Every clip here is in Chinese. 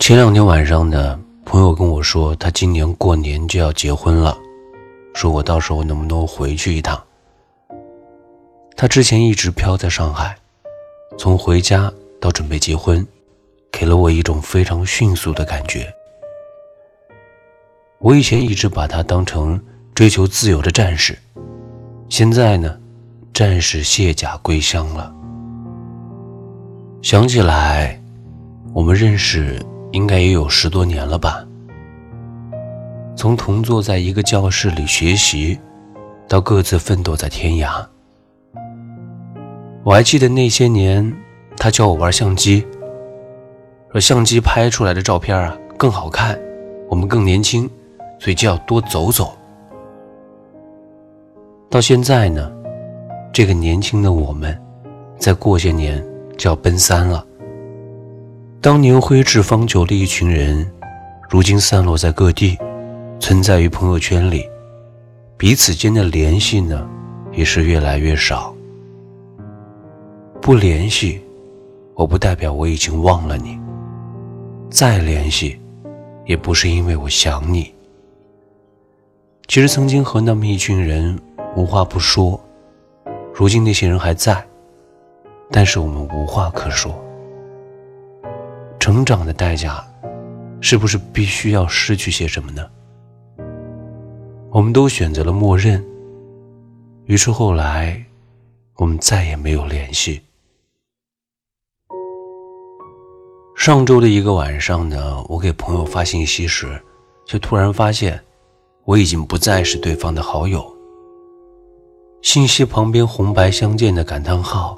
前两天晚上呢，朋友跟我说，他今年过年就要结婚了，说我到时候能不能回去一趟。他之前一直飘在上海，从回家到准备结婚，给了我一种非常迅速的感觉。我以前一直把他当成追求自由的战士，现在呢，战士卸甲归乡了。想起来，我们认识应该也有十多年了吧。从同坐在一个教室里学习，到各自奋斗在天涯。我还记得那些年，他教我玩相机，说相机拍出来的照片啊更好看，我们更年轻。所以就要多走走。到现在呢，这个年轻的我们，再过些年就要奔三了。当年挥斥方遒的一群人，如今散落在各地，存在于朋友圈里，彼此间的联系呢，也是越来越少。不联系，我不代表我已经忘了你；再联系，也不是因为我想你。其实曾经和那么一群人无话不说，如今那些人还在，但是我们无话可说。成长的代价，是不是必须要失去些什么呢？我们都选择了默认，于是后来，我们再也没有联系。上周的一个晚上呢，我给朋友发信息时，却突然发现。我已经不再是对方的好友。信息旁边红白相间的感叹号，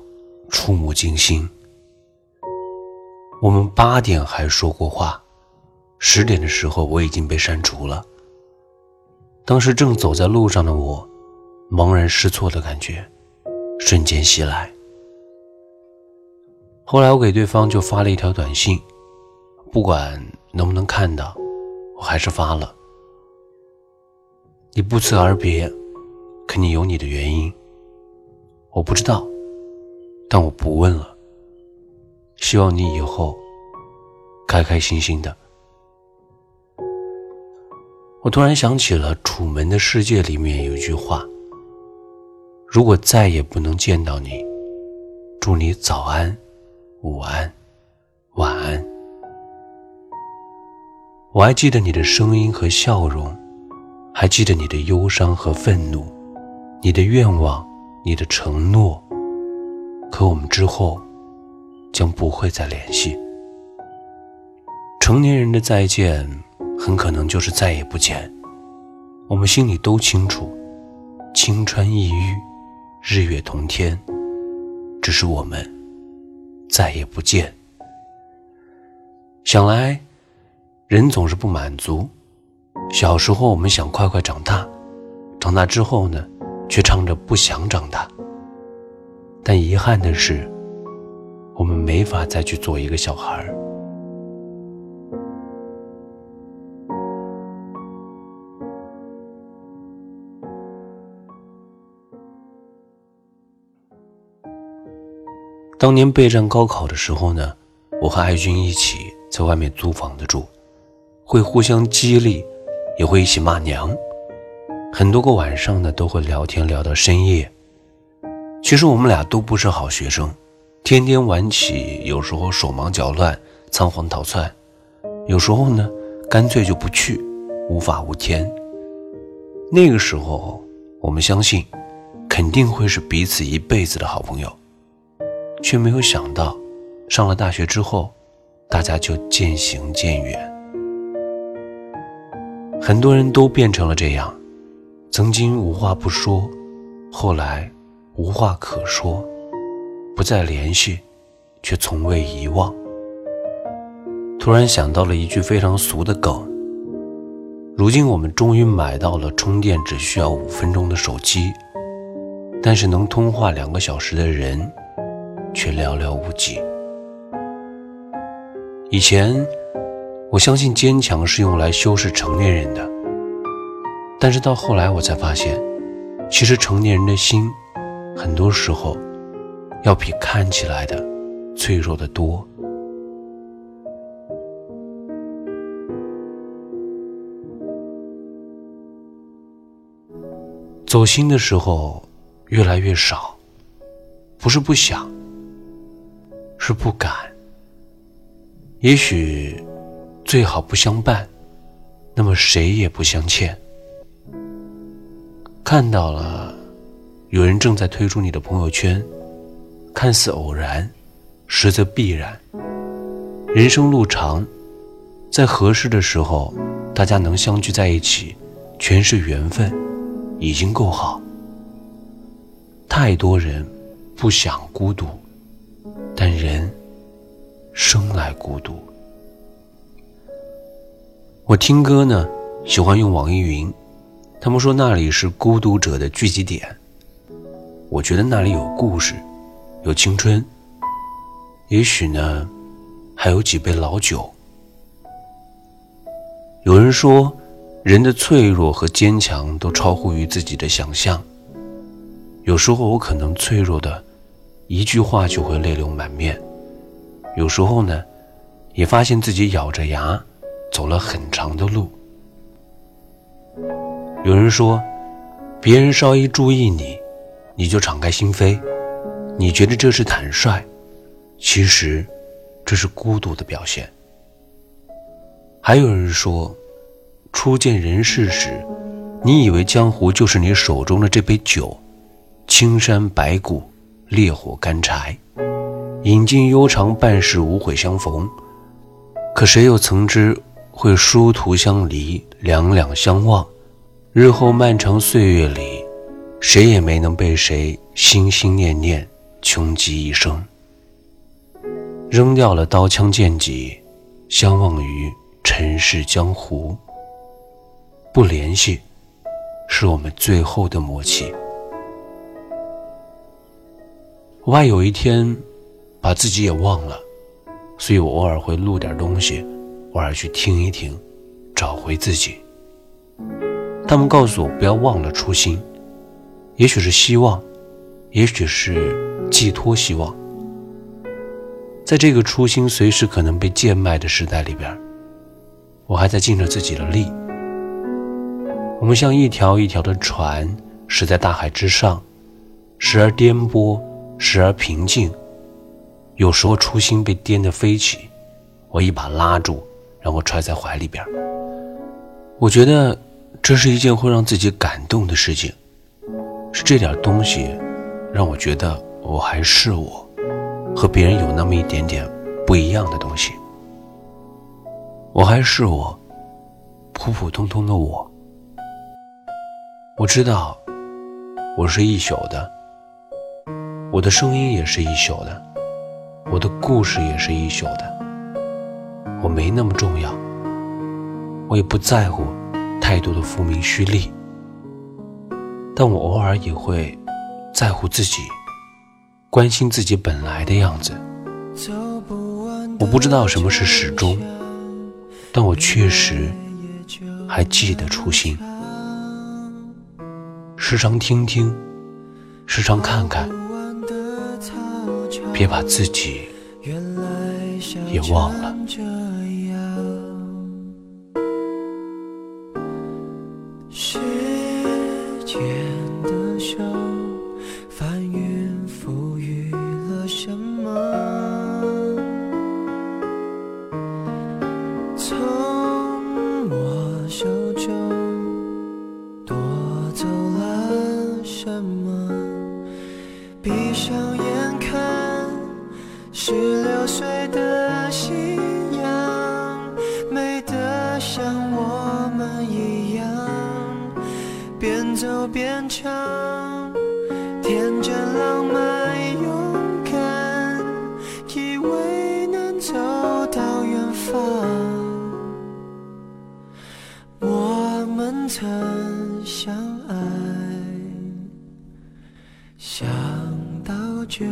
触目惊心。我们八点还说过话，十点的时候我已经被删除了。当时正走在路上的我，茫然失措的感觉瞬间袭来。后来我给对方就发了一条短信，不管能不能看到，我还是发了。你不辞而别，肯定有你的原因。我不知道，但我不问了。希望你以后开开心心的。我突然想起了《楚门的世界》里面有一句话：“如果再也不能见到你，祝你早安、午安、晚安。”我还记得你的声音和笑容。还记得你的忧伤和愤怒，你的愿望，你的承诺。可我们之后将不会再联系。成年人的再见，很可能就是再也不见。我们心里都清楚，青川异域，日月同天，只是我们再也不见。想来，人总是不满足。小时候，我们想快快长大，长大之后呢，却唱着不想长大。但遗憾的是，我们没法再去做一个小孩儿。当年备战高考的时候呢，我和爱军一起在外面租房子住，会互相激励。也会一起骂娘，很多个晚上呢都会聊天聊到深夜。其实我们俩都不是好学生，天天晚起，有时候手忙脚乱，仓皇逃窜；有时候呢干脆就不去，无法无天。那个时候我们相信，肯定会是彼此一辈子的好朋友，却没有想到，上了大学之后，大家就渐行渐远。很多人都变成了这样，曾经无话不说，后来无话可说，不再联系，却从未遗忘。突然想到了一句非常俗的梗：如今我们终于买到了充电只需要五分钟的手机，但是能通话两个小时的人却寥寥无几。以前我相信坚强是用来修饰成年人的但是到后来我才发现其实成年人的心很多时候要比看起来的脆弱的多。走心的时候越来越少不是不想是不敢。也许最好不相伴，那么谁也不相欠。看到了，有人正在推出你的朋友圈，看似偶然，实则必然。人生路长，在合适的时候，大家能相聚在一起，全是缘分，已经够好。太多人不想孤独，但人生来孤独。我听歌呢，喜欢用网易云。他们说那里是孤独者的聚集点。我觉得那里有故事，有青春，也许呢，还有几杯老酒。有人说，人的脆弱和坚强都超乎于自己的想象。有时候我可能脆弱的，一句话就会泪流满面；有时候呢，也发现自己咬着牙走了很长的路。有人说，别人稍一注意你，你就敞开心扉，你觉得这是坦率，其实这是孤独的表现。还有人说，初见人世时，你以为江湖就是你手中的这杯酒，青山白骨，烈火干柴，饮尽悠长半世无悔相逢。可谁又曾知会殊途相离，两两相望？日后漫长岁月里，谁也没能被谁心心念念，穷极一生。扔掉了刀枪剑戟，相忘于尘世江湖。不联系，是我们最后的默契。我怕有一天，把自己也忘了，所以我偶尔会录点东西，偶尔去听一听，找回自己。他们告诉我不要忘了初心，也许是希望，也许是寄托希望。在这个初心随时可能被贱卖的时代里边，我还在尽着自己的力。我们像一条一条的船，驶在大海之上，时而颠簸，时而平静。有时候初心被颠得飞起，我一把拉住，让我揣在怀里边。我觉得。这是一件会让自己感动的事情，是这点东西，让我觉得我还是我，和别人有那么一点点不一样的东西。我还是我，普普通通的我。我知道，我是一宿的，我的声音也是一宿的，我的故事也是一宿的。我没那么重要，我也不在乎。太多的浮名虚利，但我偶尔也会在乎自己，关心自己本来的样子。我不知道什么是始终，但我确实还记得初心。时常听听，时常看看，别把自己也忘了。时间的手翻云覆雨了什么？从我手中夺走了什么？闭上眼十六岁的夕阳美得像我们一样边走边唱天真浪漫勇敢以为能走到远方。我们曾相爱想到就